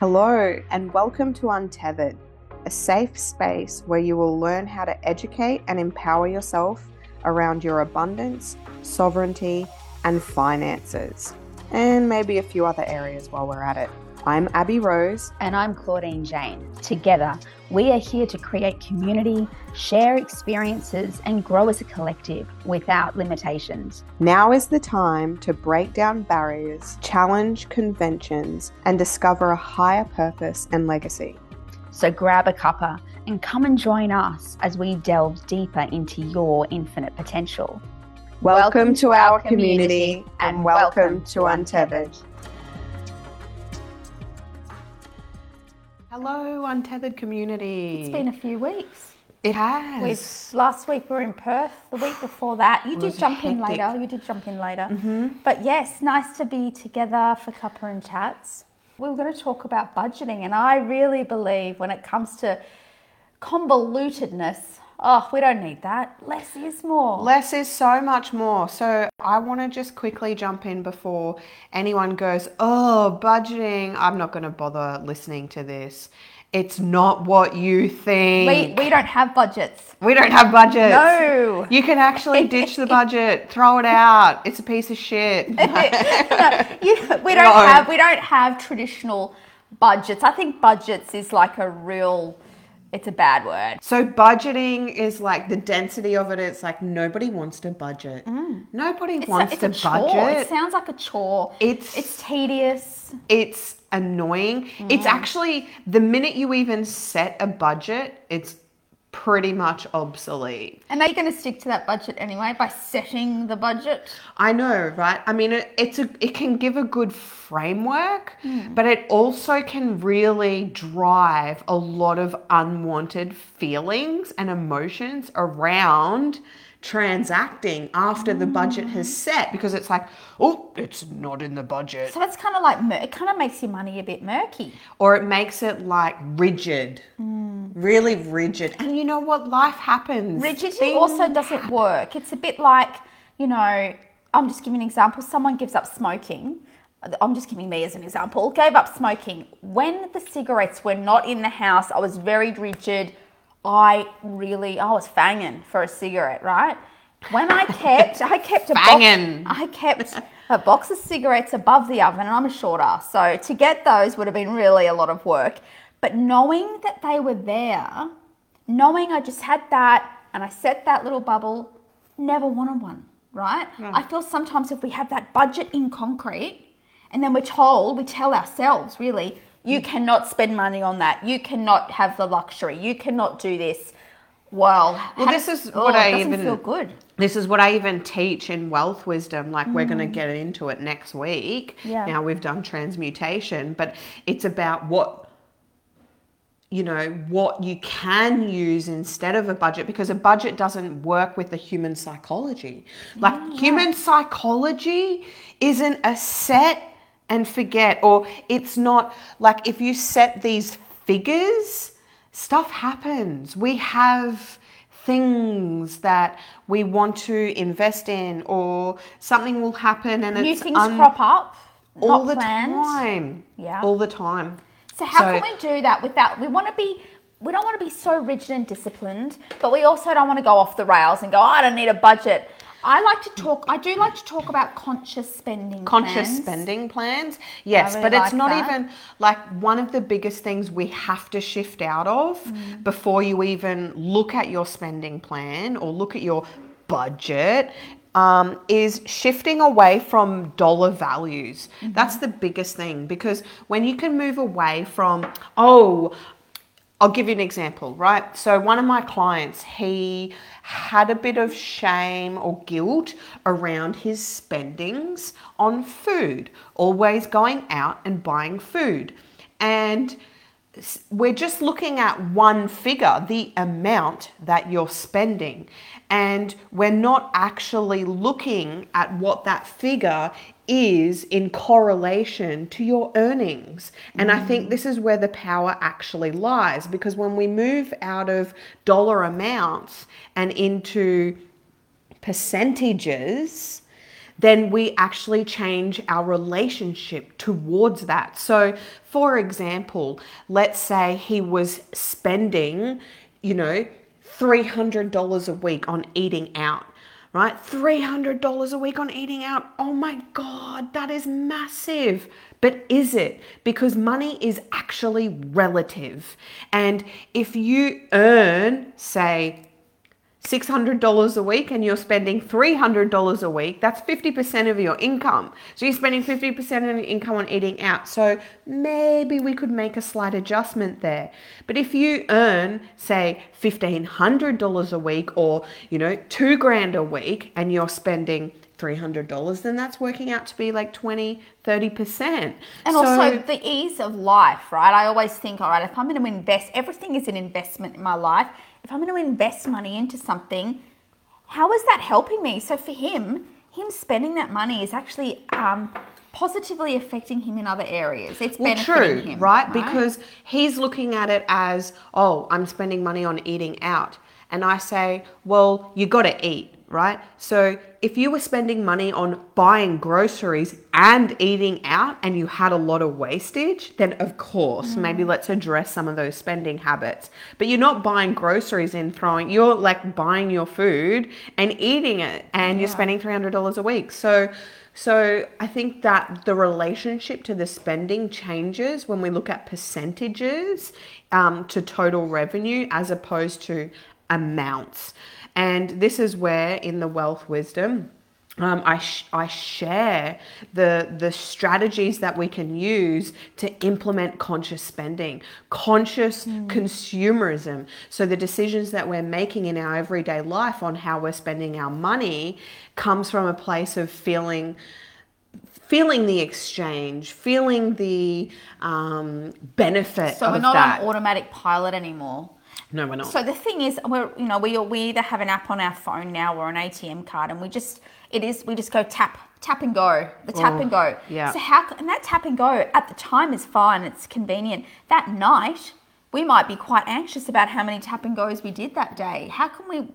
Hello, and welcome to Untethered, a safe space where you will learn how to educate and empower yourself around your abundance, sovereignty, and finances, and maybe a few other areas while we're at it. I'm Abbey Rose. And I'm Claudine Jane. Together, we are here to create community, share experiences, and grow as a collective without limitations. Now is the time to break down barriers, challenge conventions, and discover a higher purpose and legacy. So grab a cuppa and come and join us as we delve deeper into your infinite potential. Welcome, welcome to, our community, community and welcome, welcome to Untethered. Hello, Untethered community. It's been a few weeks. It has. We've, last week we were in Perth. The week before that, you did jump hectic. in later. You did jump in later. Mm-hmm. But yes, nice to be together for cuppa and chats. We are going to talk about budgeting, and I really believe when it comes to convolutedness, Oh, we don't need that. Less is more. Less is so much more. So I want to just quickly jump in before anyone goes, oh, budgeting. I'm not going to bother listening to this. It's not what you think. We, we don't have budgets. We don't have budgets. No. You can actually ditch the budget, throw it out. It's a piece of shit. no, you, we don't no. have we don't have traditional budgets. I think budgets is like a real it's a bad word. So budgeting is like the density of it. It's like nobody wants to budget. Mm. Nobody it's wants a, to budget. It sounds like a chore. It's it's tedious. It's annoying. Mm. It's actually the minute you even set a budget, it's pretty much obsolete. And are you going to stick to that budget anyway by setting the budget? I know, right? I mean, it, it's a it can give a good framework, mm. but it also can really drive a lot of unwanted feelings and emotions around transacting after the budget has mm. set because it's like, oh, it's not in the budget. So it's kind of like, it kind of makes your money a bit murky. Or it makes it like rigid, mm. really rigid. And you know what? Life happens. Rigidity Things also doesn't happen. work. It's a bit like, you know, I'm just giving an example. Someone gives up smoking. I'm just giving me as an example, gave up smoking. When the cigarettes were not in the house, I was very rigid. I really, I was fanging for a cigarette, right? When I kept, I kept a banging. Box, I kept a box of cigarettes above the oven, and I'm a short ass, so to get those would have been really a lot of work. But knowing that they were there, knowing I just had that, and I set that little bubble, never wanted one, right? I feel sometimes if we have that budget in concrete, and then we're told, we tell ourselves really, you cannot spend money on that. You cannot have the luxury. You cannot do this. Well, well, this is oh, what I even feel good. This is what I even teach in wealth wisdom. Like mm. we're going to get into it next week. Yeah. Now we've done transmutation, but it's about what you know what you can use instead of a budget because a budget doesn't work with the human psychology. Like yeah. human psychology isn't a set and forget. Or it's not like if you set these figures, stuff happens. We have things that we want to invest in, or something will happen and new things un- crop up all the planned. time. Yeah, all the time. So how so, can we do that without? We want to be. We don't want to be so rigid and disciplined, but we also don't want to go off the rails and go, oh, I don't need a budget. I like to talk. I do like to talk about conscious spending. Conscious plans. spending plans, yes, really but it's not that. even like one of the biggest things we have to shift out of mm. before you even look at your spending plan or look at your budget um, is shifting away from dollar values. Mm-hmm. That's the biggest thing because when you can move away from, oh, I'll give you an example, right? So, one of my clients, he had a bit of shame or guilt around his spendings on food, always going out and buying food. And we're just looking at one figure, the amount that you're spending. And we're not actually looking at what that figure is in correlation to your earnings. And. I think mm. this is where the power actually lies because when we move out of dollar amounts and into percentages, then we actually change our relationship towards that. So, for example, let's say he was spending, you know, $300 a week on eating out right? $300 a week on eating out. Oh my God, that is massive. But is it? Because money is actually relative. And if you earn, say, $600 a week and you're spending $300 a week, that's 50% of your income. So you're spending 50% of your income on eating out. So maybe we could make a slight adjustment there. But if you earn, say, $1,500 a week or, you know, two grand a week and you're spending $300, then that's working out to be like 20, 30%. And so, also the ease of life, right? I always think, all right, if I'm going to invest, everything is an investment in my life if I'm going to invest money into something, how is that helping me? So for him, him spending that money is actually um, positively affecting him in other areas. It's well, benefiting true, him, right? right? Because he's looking at it as, oh, I'm spending money on eating out. And I say, well, you got to eat right? So if you were spending money on buying groceries and eating out and you had a lot of wastage, then of course, mm. maybe let's address some of those spending habits. But you're not buying groceries and throwing, you're like buying your food and eating it and yeah. you're spending $300 a week. So so I think that the relationship to the spending changes when we look at percentages um, to total revenue as opposed to amounts. And this is where, in the wealth wisdom, um, I, sh- I share the, the strategies that we can use to implement conscious spending, conscious mm. consumerism. So, the decisions that we're making in our everyday life on how we're spending our money comes from a place of feeling feeling the exchange, feeling the um, benefit. So we're not that. on automatic pilot anymore. No, we're not. So the thing is, we're you know we we either have an app on our phone now or an ATM card, and we just it is we just go tap tap and go the tap oh, and go. Oh, yeah. So how and that tap and go at the time is fine, it's convenient. That night we might be quite anxious about how many tap and goes we did that day. How can we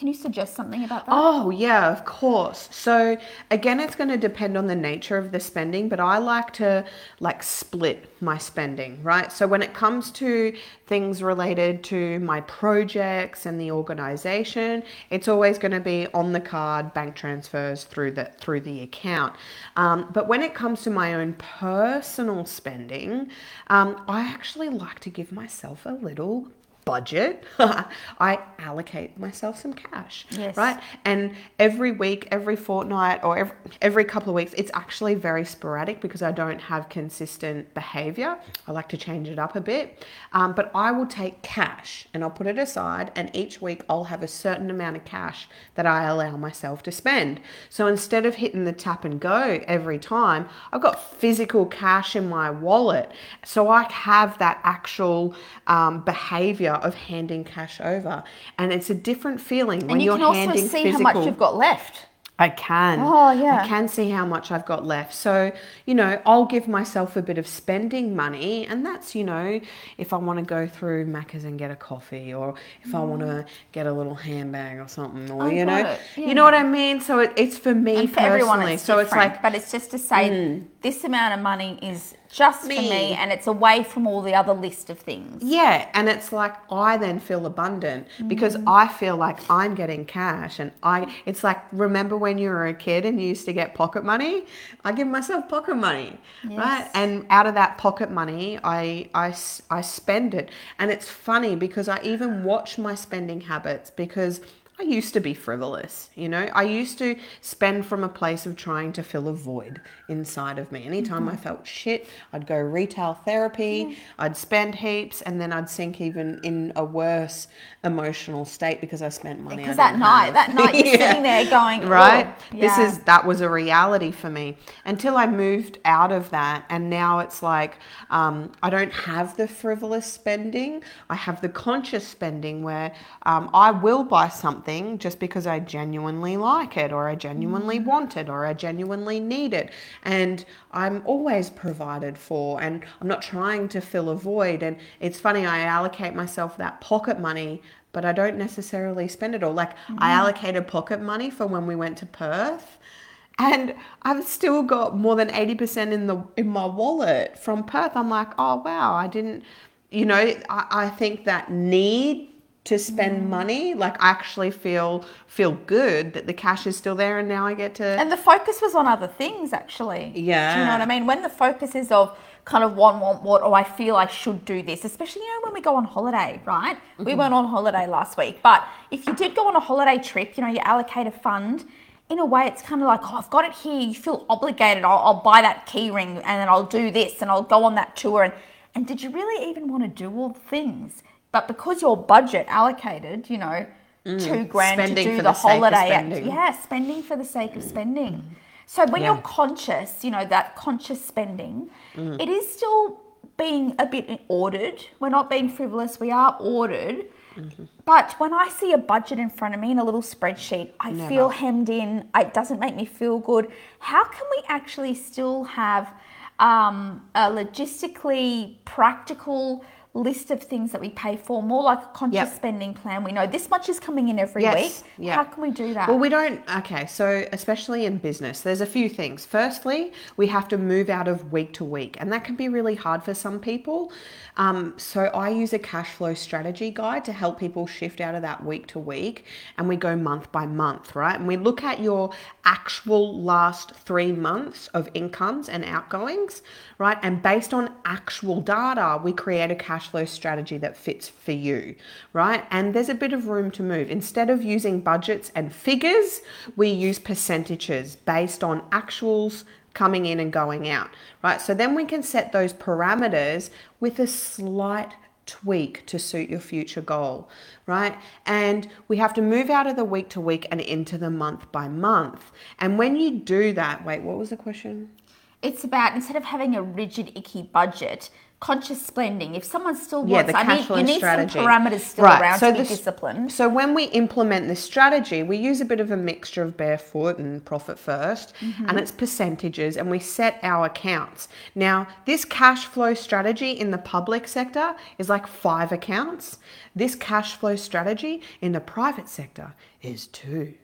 can you suggest something about that? Oh, yeah, of course. So, again, it's going to depend on the nature of the spending, but I like to like split my spending, right? So, when it comes to things related to my projects and the organization, it's always going to be on the card, bank transfers through the through the account. Um, but when it comes to my own personal spending, um, I actually like to give myself a little budget, I allocate myself some cash. Yes. Right. And every week, every fortnight, or every, every couple of weeks, it's actually very sporadic because I don't have consistent behavior. I like to change it up a bit. Um, but I will take cash and I'll put it aside, and each week I'll have a certain amount of cash that I allow myself to spend. So instead of hitting the tap and go every time, I've got physical cash in my wallet. So I have that actual um, behavior of handing cash over, and it's a different feeling when and you are can handing also see physical. how much you've got left. I can. Oh, yeah. I can see how much I've got left. So, you know, I'll give myself a bit of spending money. And that's, you know, if I want to go through Macca's and get a coffee or if mm. I want to get a little handbag or something or, I you know, yeah. you know what I mean? So it, it's for me and for personally. Everyone it's so it's like, but it's just to say mm. this amount of money is just me. for me and it's away from all the other list of things. Yeah, and it's like I then feel abundant mm. because I feel like I'm getting cash and I it's like remember when you were a kid and you used to get pocket money? I give myself pocket money, yes. right? And out of that pocket money, I I I spend it. And it's funny because I even watch my spending habits because I used to be frivolous, you know. I used to spend from a place of trying to fill a void inside of me. Anytime mm-hmm. I felt shit, I'd go retail therapy, mm. I'd spend heaps, and then I'd sink even in a worse emotional state because I spent money. Because that night, have. that night, you're yeah. sitting there going, right. Yeah. This is that was a reality for me until I moved out of that, and now it's like um, I don't have the frivolous spending. I have the conscious spending where um, I will buy something something just because I genuinely like it or I genuinely mm. want it or I genuinely need it. And I'm always provided for and I'm not trying to fill a void. And it's funny, I allocate myself that pocket money, but I don't necessarily spend it all. Like mm. I allocated pocket money for when we went to Perth and I've still got more than 80% in the in my wallet from Perth. I'm like, oh wow, I didn't you know, I, I think that need to spend money like I actually feel feel good that the cash is still there and now I get to And the focus was on other things actually. Yeah. Do you know what I mean? When the focus is of kind of want, want, what, or I feel I should do this, especially, you know, when we go on holiday, right? Mm-hmm. We went on holiday last week, but if you did go on a holiday trip, you know, you allocate a fund, in a way, it's kind of like, oh, I've got it here. You feel obligated. I'll, I'll buy that key ring and then I'll do this and I'll go on that tour. And, and did you really even want to do all the things? But because your budget allocated, you know, mm, two grand to do the, the holiday, yeah, spending for the sake of spending. Mm. So when yeah. you're conscious, you know, that conscious spending, mm. it is still being a bit ordered. We're not being frivolous, we are ordered. Mm-hmm. But when I see a budget in front of me in a little spreadsheet, I Never. feel hemmed in. It doesn't make me feel good. How can we actually still have um, a logistically practical list of things that we pay for, more like a conscious yep. spending plan. We know this much is coming in every yes. week. Yep. How can we do that? Well, we don't. Okay, so especially in business, there's a few things. Firstly, we have to move out of week to week, and that can be really hard for some people. Um, so I use a cash flow strategy guide to help people shift out of that week to week, and we go month by month, right? And we look at your actual last three months of incomes and outgoings, right? And based on actual data, we create a cash flow strategy that fits for you, right? And there's a bit of room to move. Instead of using budgets and figures, we use percentages based on actuals coming in and going out, right? So then we can set those parameters with a slight tweak to suit your future goal, right? And we have to move out of the week to week and into the month by month. And when you do that, wait, what was the question? It's about instead of having a rigid, icky budget, conscious spending. If someone still wants, yeah, the cash I flow you need strategy. some parameters still right. around so to be disciplined. So when we implement this strategy, we use a bit of a mixture of barefoot and profit 1st mm-hmm. and it's percentages, and we set our accounts. Now, this cash flow strategy in the public sector is like five accounts. This cash flow strategy in the private sector is two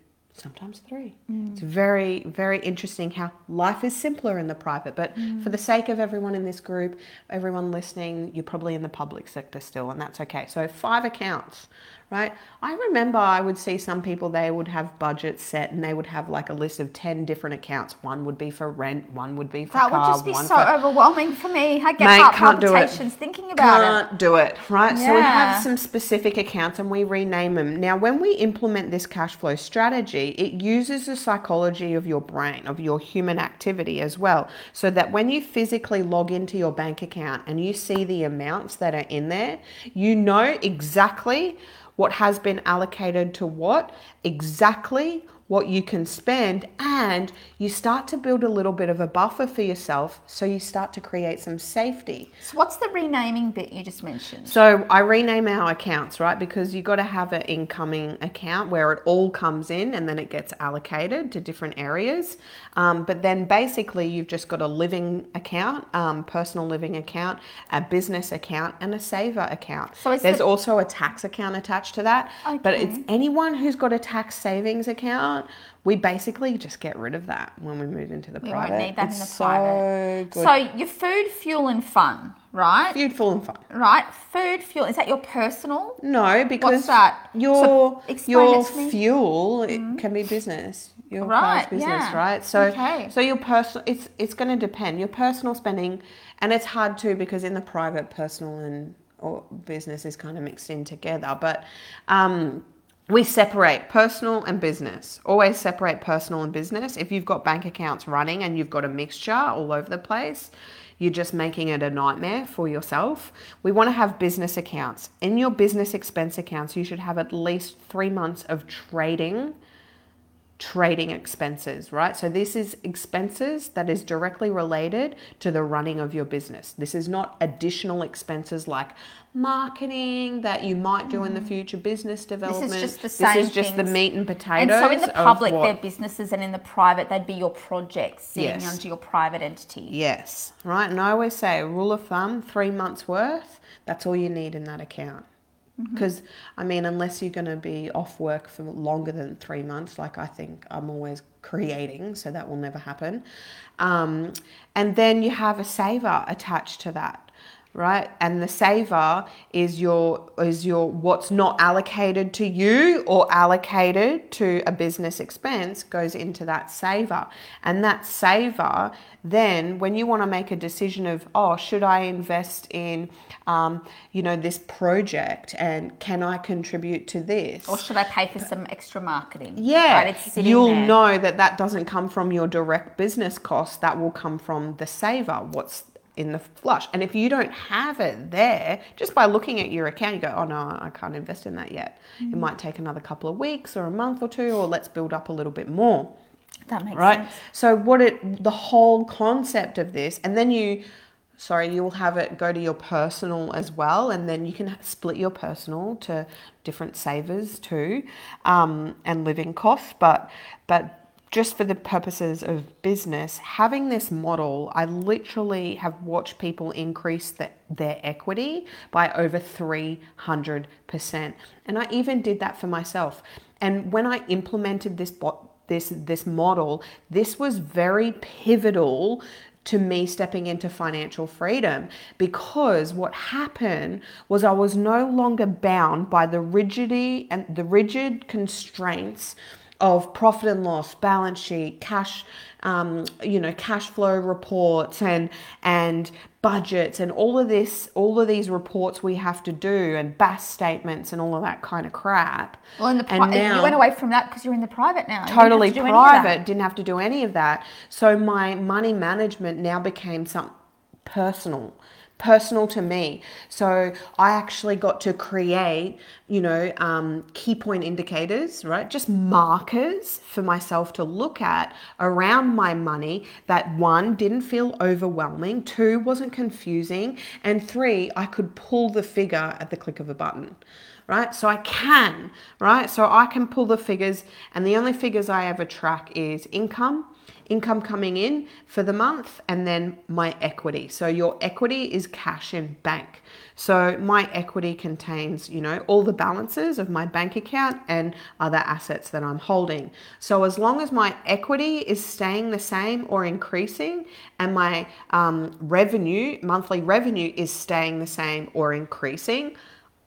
sometimes three. Mm. It's very, very interesting how life is simpler in the private. But mm. for the sake of everyone in this group, everyone listening, you're probably in the public sector still, and that's okay. So, five accounts right? I remember I would see some people, they would have budgets set and they would have like a list of 10 different accounts. One would be for rent, one would be for that car, would just be so for... overwhelming for me. I get Mate, heart palpitations thinking about can't it. Can't do it, right? Yeah. So we have some specific accounts and we rename them. Now, when we implement this cash flow strategy, it uses the psychology of your brain, of your human activity as well. So that when you physically log into your bank account and you see the amounts that are in there, you know exactly what has been allocated to what, exactly what you can spend, and you start to build a little bit of a buffer for yourself so you start to create some safety. So, what's the renaming bit you just mentioned? So, I rename our accounts, right? Because you've got to have an incoming account where it all comes in and then it gets allocated to different areas. Um, but then basically, you've just got a living account, um, personal living account, a business account, and a saver account. So, there's the... also a tax account attached to that. Okay. But it's anyone who's got a tax savings account we basically just get rid of that when we move into the we private. We won't need that it's in the so private. Good. So your food, fuel, and fun, right? Food, fuel, and fun. Right. Food, fuel. Is that your personal? No, because What's that? your so your fuel it mm-hmm. can be business. Your right, business, yeah. right? So okay. so your personal it's it's going to depend. Your personal spending, and it's hard too because in the private, personal and or business is kind of mixed in together, but. um we separate personal and business. Always separate personal and business. If you've got bank accounts running and you've got a mixture all over the place, you're just making it a nightmare for yourself. We want to have business accounts. In your business expense accounts, you should have at least three months of trading trading expenses, right? So this is expenses that is directly related to the running of your business. This is not additional expenses like marketing that you might do in the mm. future, business development. This is just the same This is just things. the meat and potatoes. And so in the public, they're businesses, and in the private, they'd be your projects sitting yes. under your private entity. Yes, right. And I always say, rule of thumb, three months worth. That's all you need in that account Because, I mean, unless you're going to be off work for longer than three months, like I think I'm always creating, so that will never happen. Um, and then you have a saver attached to that right? And the saver is your is your what's not allocated to you or allocated to a business expense goes into that saver. And that saver then when you want to make a decision of oh should i invest in um, you know this project and can i contribute to this? Or should i pay for some extra marketing? Yeah right? you'll there. know that that doesn't come from your direct business cost that will come from the saver. What's in the flush. And if you don't have it there, just by looking at your account, you go, oh no, I can't invest in that yet. Mm-hmm. It might take another couple of weeks or a month or two, or let's build up a little bit more. That makes right? sense. So what it the whole concept of this, and then you sorry, you will have it go to your personal as well, and then you can split your personal to different savers too, um, and living costs. But but just for the purposes of business, having this model, I literally have watched people increase the, their equity by over 300%. And I even did that for myself. And when I implemented this this this model, this was very pivotal to me stepping into financial freedom because what happened was I was no longer bound by the rigidity and the rigid constraints of profit and loss, balance sheet, cash, um, you know, cash flow reports and and budgets and all of this, all of these reports we have to do and BAS statements and all of that kind of crap. Well, in the pri- and now, you went away from that because you're in the private now. Totally private. Didn't have to do any of that. So my money management now became some personal personal to me. So I actually got to create, you know, um, key point indicators, right? Just markers for myself to look at around my money that one didn't feel overwhelming, two wasn't confusing, and three, I could pull the figure at the click of a button. Right, so I can, right? So I can pull the figures, and the only figures I ever track is income, income coming in for the month and then my equity. So your equity is cash in bank. So my equity contains, you know, all the balances of my bank account and other assets that I'm holding. So as long as my equity is staying the same or increasing and my um, revenue, monthly revenue is staying the same or increasing,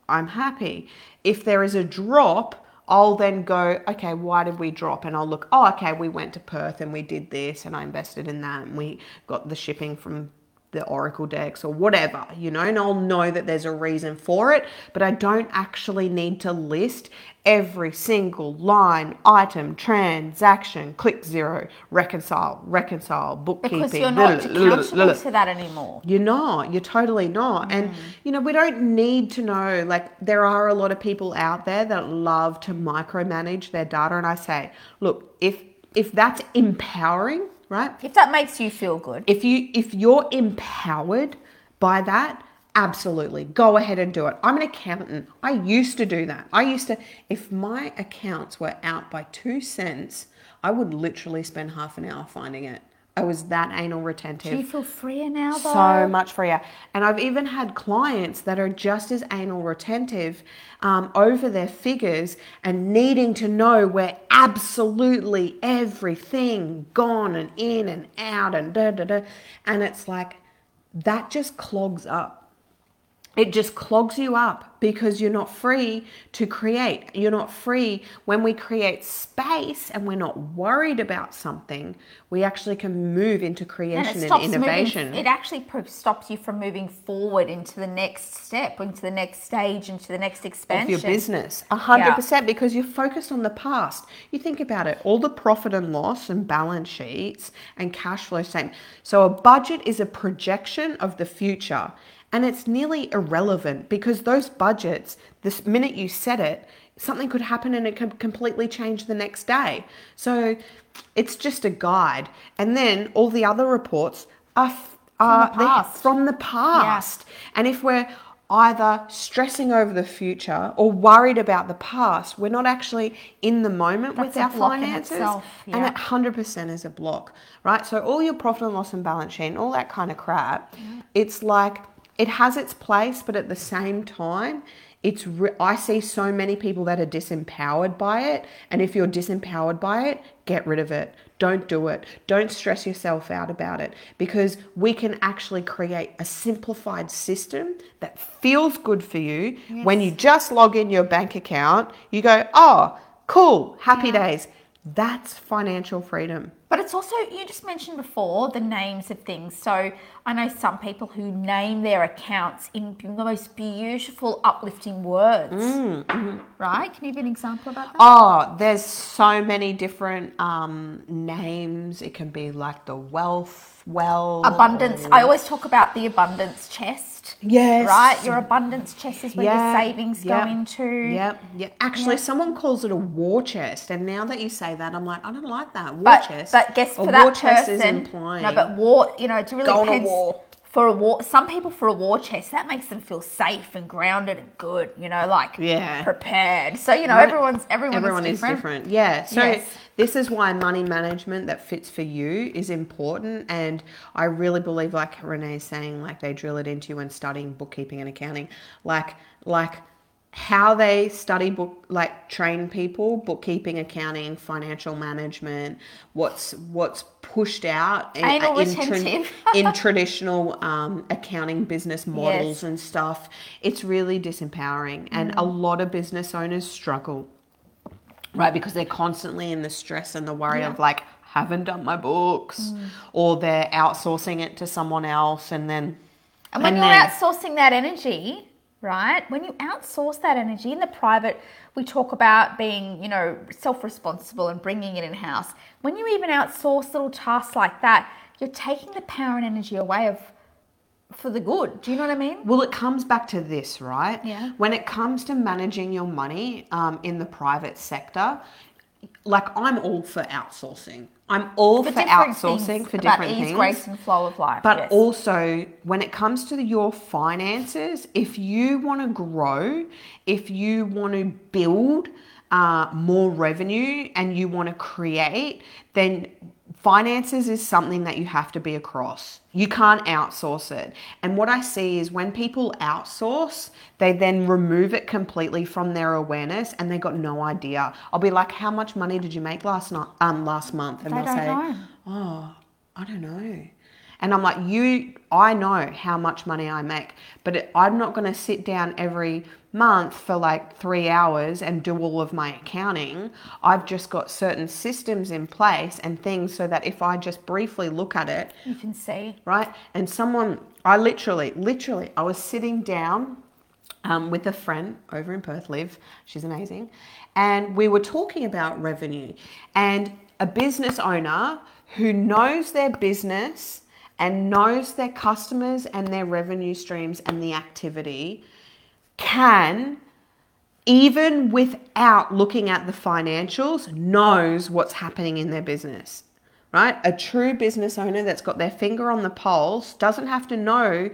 I'm happy. If there is a drop, I'll then go, okay, why did we drop? And I'll look, oh, okay, we went to Perth and we did this and I invested in that and we got the shipping from the Oracle decks or whatever, you know, and I'll know that there's a reason for it, but I don't actually need to list every single line, item, transaction, click Xero, reconcile, reconcile, bookkeeping. Because you're not accountable to that anymore. You're not. You're totally not. Mm. And, you know, we don't need to know, like, there are a lot of people out there that love to micromanage their data. And I say, look, if if that's empowering right? If that makes you feel good. If you if you're empowered by that, absolutely go ahead and do it. I'm an accountant. I used to do that. I used to if my accounts were out by 2 cents, I would literally spend half an hour finding it. I was that anal retentive. Do you feel freer now, though? So much freer. And I've even had clients that are just as anal retentive um, over their figures and needing to know where absolutely everything gone and in and out and da da da. And it's like that just clogs up it just clogs you up because you're not free to create. You're not free when we create space and we're not worried about something, we actually can move into creation and, and innovation. Moving, it actually stops you from moving forward into the next step, into the next stage, into the next expansion of your business. 100% yeah. because you're focused on the past. You think about it, all the profit and loss and balance sheets and cash flow statement. So a budget is a projection of the future and it's nearly irrelevant because those budgets, this minute you set it, something could happen and it could completely change the next day. So it's just a guide. And then all the other reports are, are from the past. From the past. Yeah. And if we're either stressing over the future or worried about the past, we're not actually in the moment That's with our finances. Itself, yeah. And that 100% is a block, right? So all your profit and loss and balance sheet and all that kind of crap, yeah. it's like it has its place, but at the same time, it's re- I see so many people that are disempowered by it, and if you're disempowered by it, get rid of it. Don't do it. Don't stress yourself out about it because we can actually create a simplified system that feels good for you. Yes. When you just log in your bank account, you go, "Oh, cool, happy yeah. days." That's financial freedom. But it's also, you just mentioned before the names of things. So I know some people who name their accounts in the most beautiful, uplifting words. Mm, mm-hmm. Right? Can you give an example about that? Oh, there's so many different um, names. It can be like the wealth, well, abundance. Or... I always talk about the abundance chest. Yes. Right? Your abundance chest is where yeah. your savings yep. go into. Yep. Yep. Actually, yep. someone calls it a war chest. And now that you say that, I'm like, I don't like that. War but, chest. But guess for a that person. No, but war, you know, it really Go depends. war for a war some people for a war chest that makes them feel safe and grounded and good you know like yeah prepared so you know everyone's everyone, everyone is different. different yeah so yes. This is why money management that fits for you is important and i really believe like renee's saying like they drill it into you when studying bookkeeping and accounting like like how they study book like train people bookkeeping accounting financial management what's what's pushed out in, in, tra- in traditional um, accounting business models yes. and stuff it's really disempowering and a mm. lot of business owners struggle right because they're constantly in the stress and the worry yeah. of like haven't done my books mm. or they're outsourcing it to someone else and then and when and you're then, outsourcing that energy right? When you outsource that energy in the private, we talk about being, you know, self-responsible and bringing it in house. When you even outsource little tasks like that, you're taking the power and energy away of for the good. Do you know what I mean? Well, it comes back to this, right? Yeah. When it comes to managing your money um, in the private sector, like I'm all for outsourcing. I'm all for, for outsourcing for different ease, things. grace, and flow of life. But yes. also, when it comes to your finances, if you want to grow, if you want to build uh, more revenue and you want to create, then finances is something that you have to be across. You can't outsource it. And what I see is when people outsource, they then remove it completely from their awareness and they got no idea. I'll be like, "How much money did you make last night um last month?" And they they'll say, know. "Oh, I don't know." And I'm like, "You I know how much money I make, but it, I'm not going to sit down every month for like three hours and do all of my accounting. I've just got certain systems in place and things so that if I just briefly look at it, you can see. Right? And someone, I literally, literally, I was sitting down um, with a friend over in Perth, Liv, she's amazing, and we were talking about revenue and a business owner who knows their business and knows their customers and their revenue streams and the activity can even without looking at the financials knows what's happening in their business right? A true business owner that's got their finger on the pulse doesn't have to know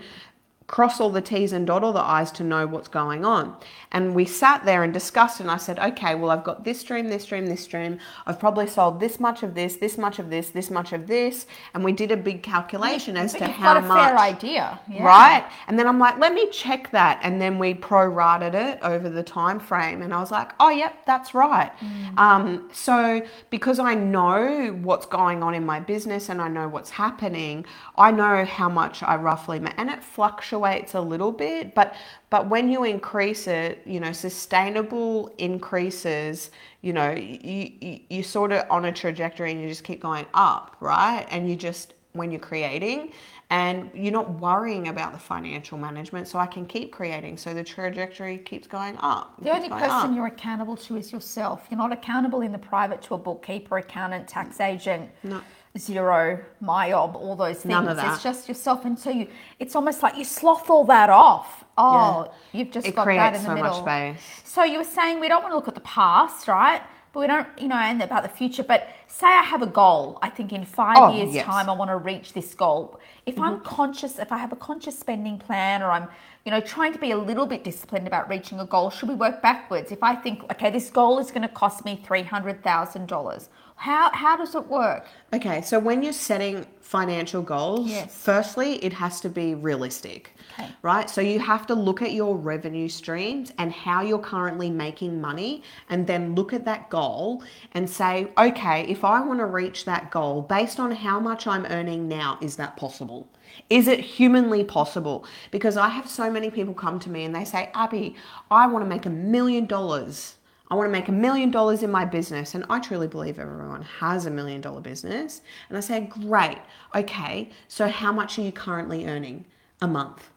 cross all the T's and dot all the I's to know what's going on. And we sat there and discussed, and I said, okay, well, I've got this dream, this dream, this dream. I've probably sold this much of this, this much of this, this much of this. And we did a big calculation as to how much. fair idea. Yeah. Right? And then I'm like, let me check that. And then we prorated it over the time frame. And I was like, oh, yep, that's right. Mm. Um, so because I know what's going on in my business and I know what's happening, I know how much I roughly, and it fluctuates fluctuates a little bit, but but when you increase it, you know, sustainable increases, you know, you, you you sort of on a trajectory and you just keep going up, right? And you just when you're creating and you're not worrying about the financial management so i can keep creating. So the trajectory keeps going up. The only person up. you're accountable to is yourself. You're not accountable in the private to a bookkeeper accountant tax agent. No Xero, MYOB, all those things. None of that. It's just yourself until you. It's almost like you sloth all that off. Oh, yeah. you've just it got that in the so middle. Much space. So you were saying we don't want to look at the past, right? But we don't, you know, and about the future. But say I have a goal. I think in five oh, years' yes. time I want to reach this goal. If mm-hmm. I'm conscious, if I have a conscious spending plan, or I'm, you know, trying to be a little bit disciplined about reaching a goal, should we work backwards? If I think, okay, this goal is going to cost me three hundred thousand dollars How how does it work? Okay, so when you're setting financial goals, Yes. firstly, it has to be realistic. Okay. Right? So you have to look at your revenue streams and how you're currently making money and then look at that goal and say, okay, if I want to reach that goal based on how much I'm earning now, is that possible? Is it humanly possible? Because I have so many people come to me and they say, Abbey, I want to make a million dollars. I want to make a million dollars in my business. And I truly believe everyone has a million dollar business. And I say, great. Okay. So how much are you currently earning a month?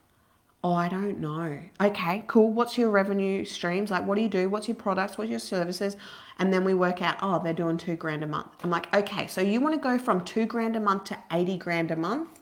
Oh, I don't know. Okay, cool. What's your revenue streams? Like, what do you do? What's your products? What's your services? And then we work out, oh, they're doing two grand a month. I'm like, okay, so you want to go from two grand a month to 80 grand a month?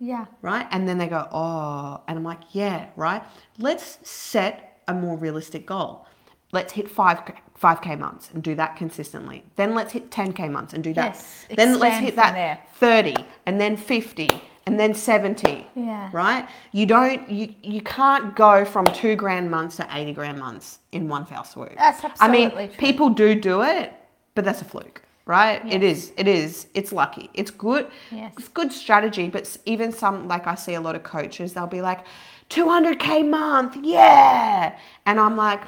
Yeah. right? And then they go, oh, and I'm like, yeah, right. Let's set a more realistic goal. Let's hit five five k months and do that consistently. Then let's hit ten k months and do that. Yes, Then let's hit that there. thirty, and then fifty, and then seventy. Yeah. Right. You don't. You you can't go from two grand months to eighty grand months in one fell swoop. That's absolutely I mean, true. people do do it, but that's a fluke. Right? It Yes. is. It is. It's lucky. It's good. Yes. It's good strategy, but even some like I see a lot of coaches, they'll be like, 200k month, yeah, and I'm like,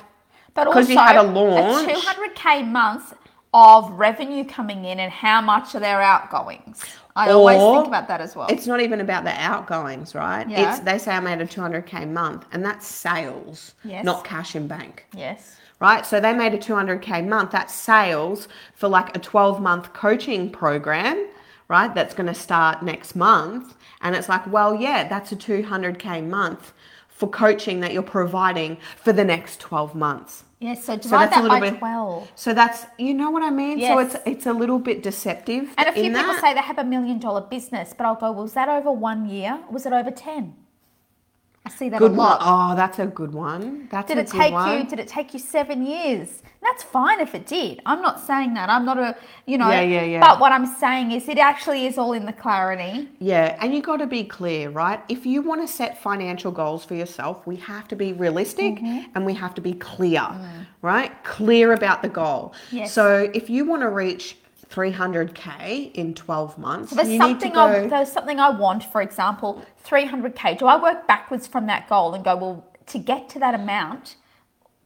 But also you had a launch. a 200k month of revenue coming in and how much are their outgoings. I always think about that as well. it's not even about the outgoings, right? Yeah. It's they say I made a 200k month, and that's sales, Yes. not cash in bank. yes. Right? So they made a 200k month. That's sales for like a 12 month coaching program, right? That's going to start next month. And it's like, well, yeah, that's a 200k month for coaching that you're providing for the next 12 months. Yes, so So divide that's a little by bit. 12. So that's you know what I mean. So it's it's a little bit deceptive. And a few people that. say they have a million dollar business, but I'll go, well, was that over one year? Was it over 10? I see that good a one. Oh, that's a good one. That's Did a it good take one. you? Did it take you seven years? That's fine if it did. I'm not saying that. I'm not a, you know. Yeah, yeah, yeah. But what I'm saying is, it actually is all in the clarity. Yeah, and you got to be clear, right? If you want to set financial goals for yourself, we have to be realistic Mm-hmm. and we have to be clear, right? Clear about the goal. Mm. Yes. So if you want to reach 300k in 12 months, There's you to something go. I, there's something I want, for example, 300k. Do I work backwards from that goal and go, well, to get to that amount?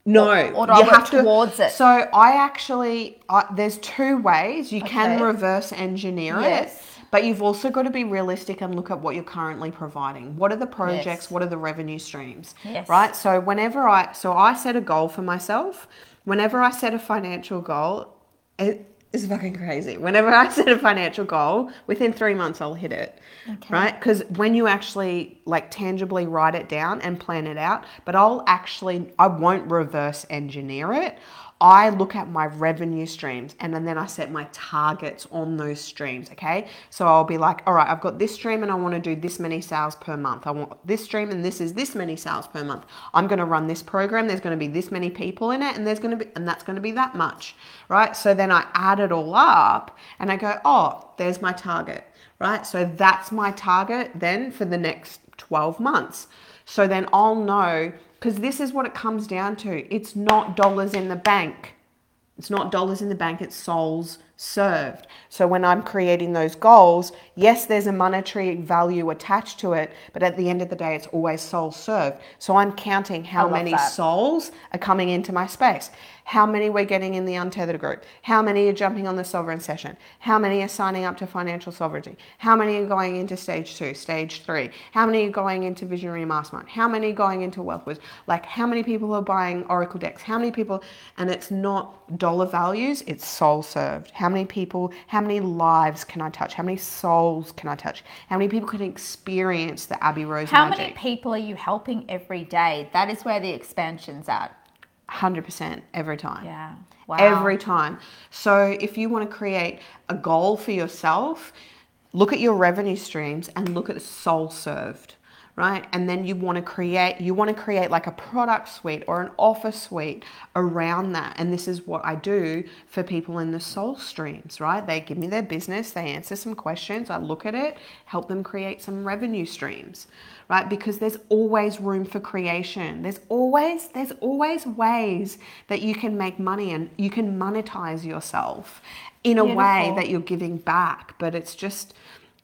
No, Or- or do I work towards it? So I actually, I, there's two ways you can reverse engineer Yes. it, but you've also got to be realistic and look at what you're currently providing. What are the projects? Yes. What are the revenue streams? Yes. Right. So whenever I, so I set a goal for myself. Whenever I set a financial goal, it is fucking crazy. Whenever I set a financial goal, within three months I'll hit it. Okay. Right? Because when you actually like tangibly write it down and plan it out, but I'll actually, I won't reverse engineer it. I look at my revenue streams and then, I set my targets on those streams. Okay. So I'll be like, all right, I've got this stream and I want to do this many sales per month. I want this stream and this is this many sales per month. I'm going to run this program. There's going to be this many people in it and there's going to be, and that's going to be that much. Right. So then I add it all up and I go, oh, there's my target right? So that's my target then for the next 12 months. So then I'll know, because this is what it comes down to it's not dollars in the bank. It's not dollars in the bank, it's souls served. So when I'm creating those goals, yes, there's a monetary value attached to it, but at the end of the day, it's always soul served. So I'm counting how many that. souls are coming into my space, how many we're getting in the untethered group, how many are jumping on the sovereign session, how many are signing up to financial sovereignty, how many are going into stage two, stage three, how many are going into visionary mastermind, how many are going into wealth wisdom? like how many people are buying oracle decks, how many people, and it's not dollar values, it's soul served. How many people, how many lives can I touch? How many souls can I touch? How many people can experience the Abbey Rose How magic? many people are you helping every day? That is where the expansion's at. 100% every time. Yeah. Wow. Every time. So if you want to create a goal for yourself, look at your revenue streams and look at the soul served, right? And then you want to create you want to create like a product suite or an offer suite around that. And this is what I do for people in the soul streams, right? They give me their business, they answer some questions, I look at it, help them create some revenue streams, right? Because there's always room for creation. There's always there's always ways that you can make money and you can monetize yourself in a Beautiful. way that you're giving back, but it's just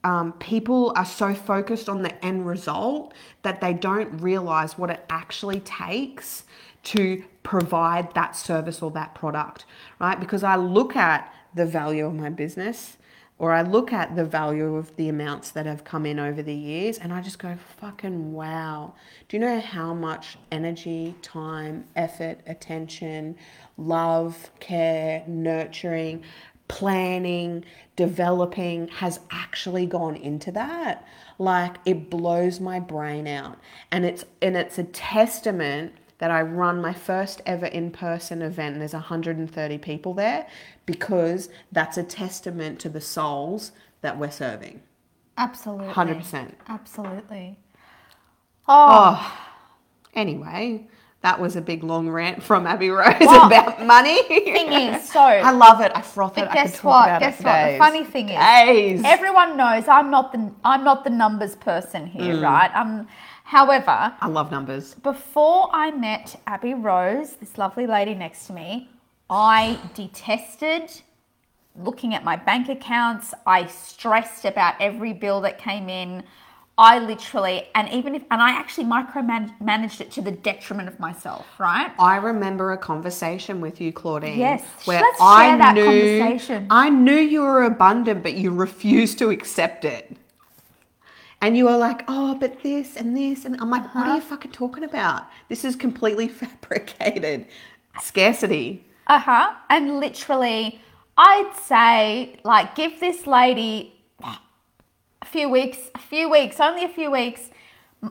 um, people are so focused on the end result that they don't realize what it actually takes to provide that service or that product, right? Because I look at the value of my business or I look at the value of the amounts that have come in over the years and I just go, fucking wow. Do you know how much energy, time, effort, attention, love, care, nurturing, planning, developing has actually gone into that. Like it blows my brain out. And it's and it's a testament that I run my first ever in-person event and there's 130 people there because that's a testament to the souls that we're serving. Absolutely. 100%. Absolutely. Oh. oh. Anyway, that was a big long rant from Abbey Rose well, about money. Thing is, so I love it. I froth it. guess what? guess what? Days. The funny thing is, days. everyone knows I'm not the I'm not the numbers person here, mm. right? Um, however, I love numbers. Before I met Abbey Rose, this lovely lady next to me, I detested looking at my bank accounts. I stressed about every bill that came in. I literally, and even if, and I actually micromanaged it to the detriment of myself, right? I remember a conversation with you, Claudine. Yes, where let's I share that knew, conversation. I knew you were abundant, but you refused to accept it. And you were like, oh, but this and this. And I'm like, uh-huh. what are you uh-huh. fucking talking about? This is completely fabricated scarcity. Uh huh. And literally, I'd say, like, give this lady few weeks, a few weeks, only a few weeks,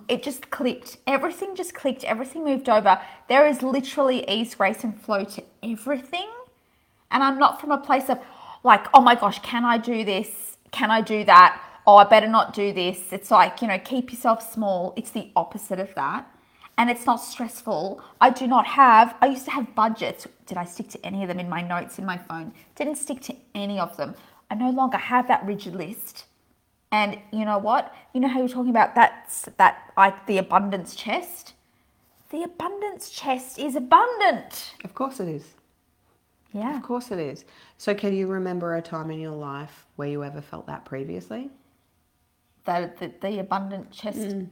it just clicked. Everything just clicked. Everything moved over. There is literally ease, grace, and flow to everything. And I'm not from a place of like, oh my gosh, can I do this? Can I do that? Oh, I better not do this. It's like, you know, keep yourself small. It's the opposite of that. And it's not stressful. I do not have, I used to have budgets. Did I stick to any of them in my notes in my phone? Didn't stick to any of them. I no longer have that rigid list. And you know what? You know how you're talking about that that like the abundance chest? The abundance chest is abundant. Of course it is. Yeah. Of course it is. So can you remember a time in your life where you ever felt that previously? The the, the abundant chest mm.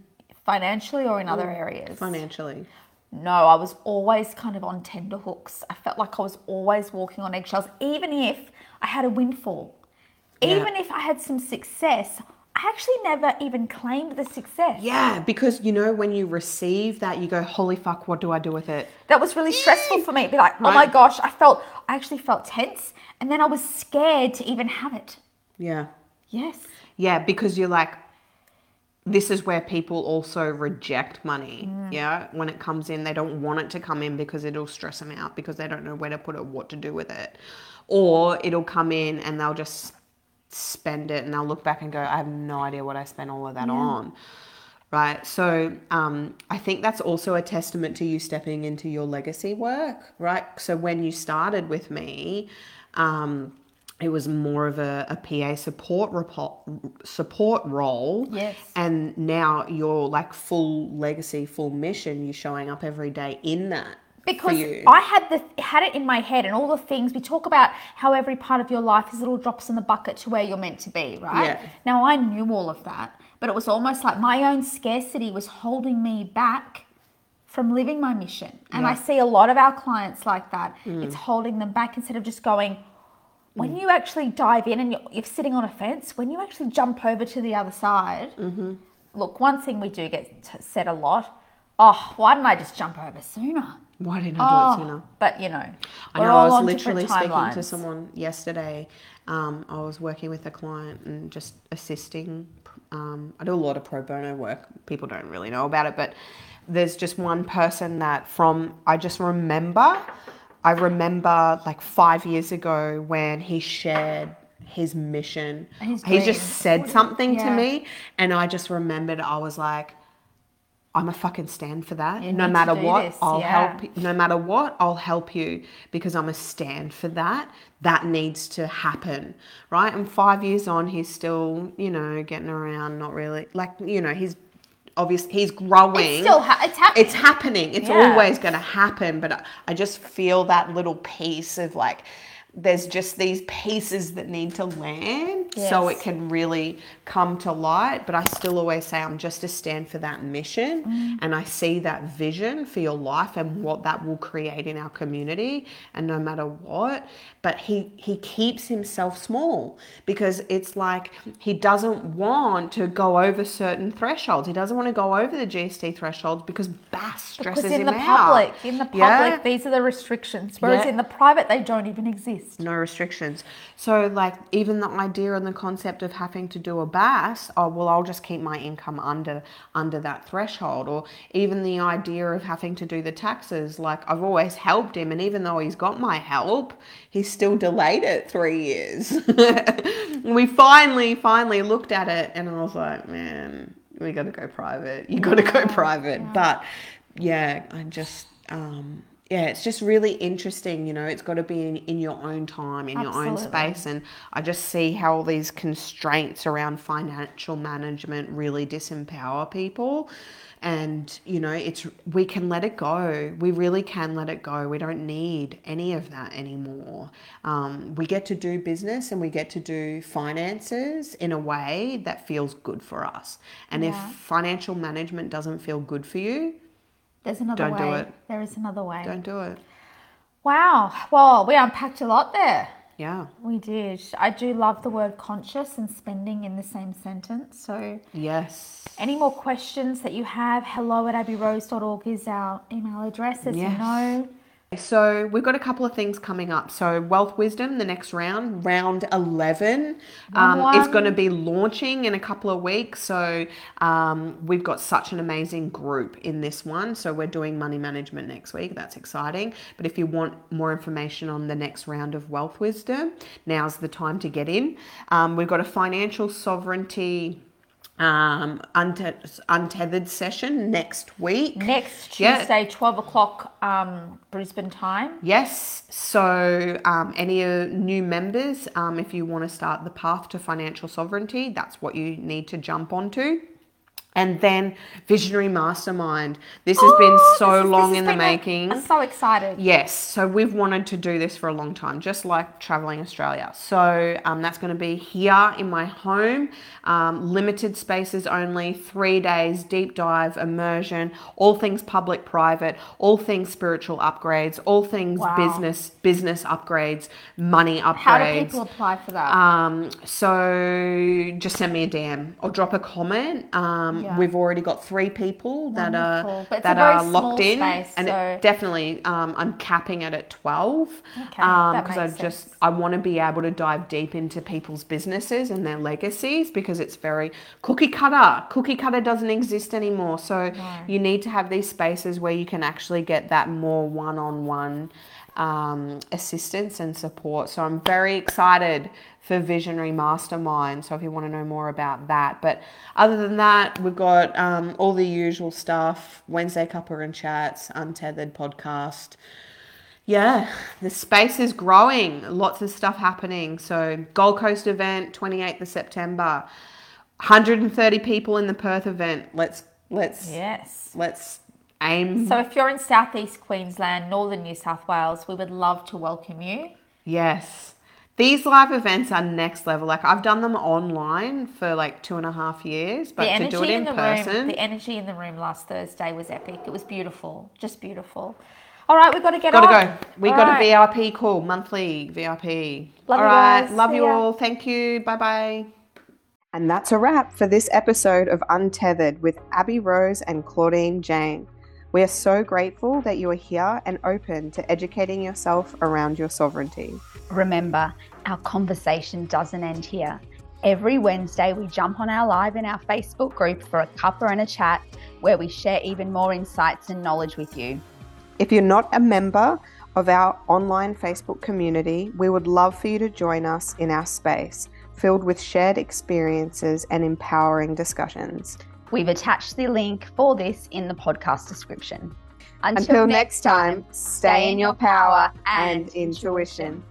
financially or in mm. other areas? Financially. No, I was always kind of on tender hooks. I felt like I was always walking on eggshells, even if I had a windfall yeah. even if I had some success, I actually never even claimed the success. Yeah, because you know when you receive that, you go, "Holy fuck, what do I do with it?" That was really stressful for me. Be like, "Oh my gosh," I felt, I actually felt tense, and then I was scared to even have it. Yeah. Yes. Yeah, because you're like, this is where people also reject money. Mm. Yeah, when it comes in, they don't want it to come in because it'll stress them out because they don't know where to put it, what to do with it, or it'll come in and they'll just spend it and they'll look back and go, I have no idea what I spent all of that yeah. on. Right. So um, I think that's also a testament to you stepping into your legacy work. Right. So when you started with me, um, it was more of a, a PA support report, support role. Yes. And now you're like full legacy, full mission. You're showing up every day in that because I had the had it in my head and all the things we talk about how every part of your life is little drops in the bucket to where you're meant to be, right? Yeah. Now I knew all of that, but it was almost like my own scarcity was holding me back from living my mission. And yeah. I see a lot of our clients like that. Mm. It's holding them back instead of just going when mm. you actually dive in and you're, you're, sitting on a fence, when you actually jump over to the other side, mm-hmm. look, one thing we do get said a lot, oh, why didn't I just jump over sooner? Why didn't I do oh, it sooner? But you know, I know. I was literally speaking to someone yesterday. Um, I was working with a client and just assisting. Um, I do a lot of pro bono work. People don't really know about it, but there's just one person that from I just remember. I remember like five years ago when he shared his mission. He just said something yeah. to me, and I just remembered. I was like, I'm a fucking stand for that. You no matter what, this, I'll yeah. help. No matter what, I'll help you because I'm a stand for that. That needs to happen, right? And five years on, he's still, you know, getting around. Not really, like, you know, he's obviously he's growing. It's still ha- it's happening. It's happening. It's Yeah. always going to happen. But I, I just feel that little piece of like. There's just these pieces that need to land so it can really come to light. But I still always say I'm just a stand for that mission Mm. and I see that vision for your life and what that will create in our community and no matter what. But he he keeps himself small because it's like he doesn't want to go over certain thresholds. He doesn't want to go over the GST thresholds because BAS stresses Because in him the out. public, in the public, Yeah? these are the restrictions. Whereas Yeah. in the private, they don't even exist. No restrictions. So like even the idea and the concept of having to do a BAS, oh well I'll just keep my income under under that threshold. Or even the idea of having to do the taxes, like I've always helped him and even though he's got my help, he's still delayed it three years. we finally, finally looked at it and I was like, man, we gotta go private. You gotta go private. But yeah, I just um yeah, it's just really interesting, you know, it's got to be in, in your own time, in your own space. And I just see how all these constraints around financial management really disempower people. And, you know, it's, we can let it go. We really can let it go. We don't need any of that anymore. Um, we get to do business and we get to do finances in a way that feels good for us. And Yeah. if financial management doesn't feel good for you, There's another Don't do way. it. There is another way. don't do it. Wow. Well, we unpacked a lot there. Yeah. We did. I do love the word conscious and spending in the same sentence. So, Yes. any more questions that you have, hello at abbeyrose.org is our email address, as Yes. you know. So we've got a couple of things coming up. So Wealth Wisdom, the next round, round eleven, um, is going to be launching in a couple of weeks. So um, we've got such an amazing group in this one. So we're doing money management next week. That's exciting. But if you want more information on the next round of Wealth Wisdom, now's the time to get in. Um, we've got a financial sovereignty. Um, unte- untethered session next week. Next Yeah. Tuesday, 12 o'clock um, Brisbane time. Yes. So, um, any uh, new members, um, if you want to start the path to financial sovereignty, that's what you need to jump onto. And then Visionary Mastermind. This has been Oh, so is- long in the making. I'm so excited. Yes, so we've wanted to do this for a long time, just like traveling Australia. So um, that's going to be here in my home, um, limited spaces only, three days, deep dive, immersion, all things public, private, all things spiritual upgrades, all things Wow. business, business upgrades, money upgrades. How do people apply for that? Um, so just send me a DM or drop a comment. Um, Yeah. We've already got three people that Wonderful. are that are locked in, space, and so- definitely um, I'm capping it at twelve. Okay, um, because I just sense. I want to be able to dive deep into people's businesses and their legacies because it's very cookie cutter. Cookie cutter doesn't exist anymore. So you need to have these spaces where you can actually get that more one on one um, assistance and support. So I'm very excited for Visionary Mastermind. So if you want to know more about that, but other than that, we've got um, all the usual stuff: Wednesday Cuppa and Chats, Untethered podcast. Yeah, the space is growing. Lots of stuff happening. So Gold Coast event, 28th of September. 130 people in the Perth event. Let's let's yes. let's aim. So if you're in southeast Queensland, northern New South Wales, we would love to welcome you. Yes. These live events are next level. Like I've done them online for like two and a half years, but the to energy do it in, the person, room, the energy in the room last Thursday was epic. It was beautiful, just beautiful. All right, we've got to get gotta on. go. We All got right. a VIP call, monthly VIP. Love all you right, guys. love See you ya. all. Thank you. Bye bye. And that's a wrap for this episode of Untethered with Abbey Rose and Claudine Jane. We are so grateful that you are here and open to educating yourself around your sovereignty. Remember, our conversation doesn't end here. Every Wednesday, we jump on our live in our Facebook group for a cuppa and a chat where we share even more insights and knowledge with you. If you're not a member of our online Facebook community, we would love for you to join us in our space filled with shared experiences and empowering discussions. We've attached the link for this in the podcast description. Until, Until next time, stay in your power and intuition.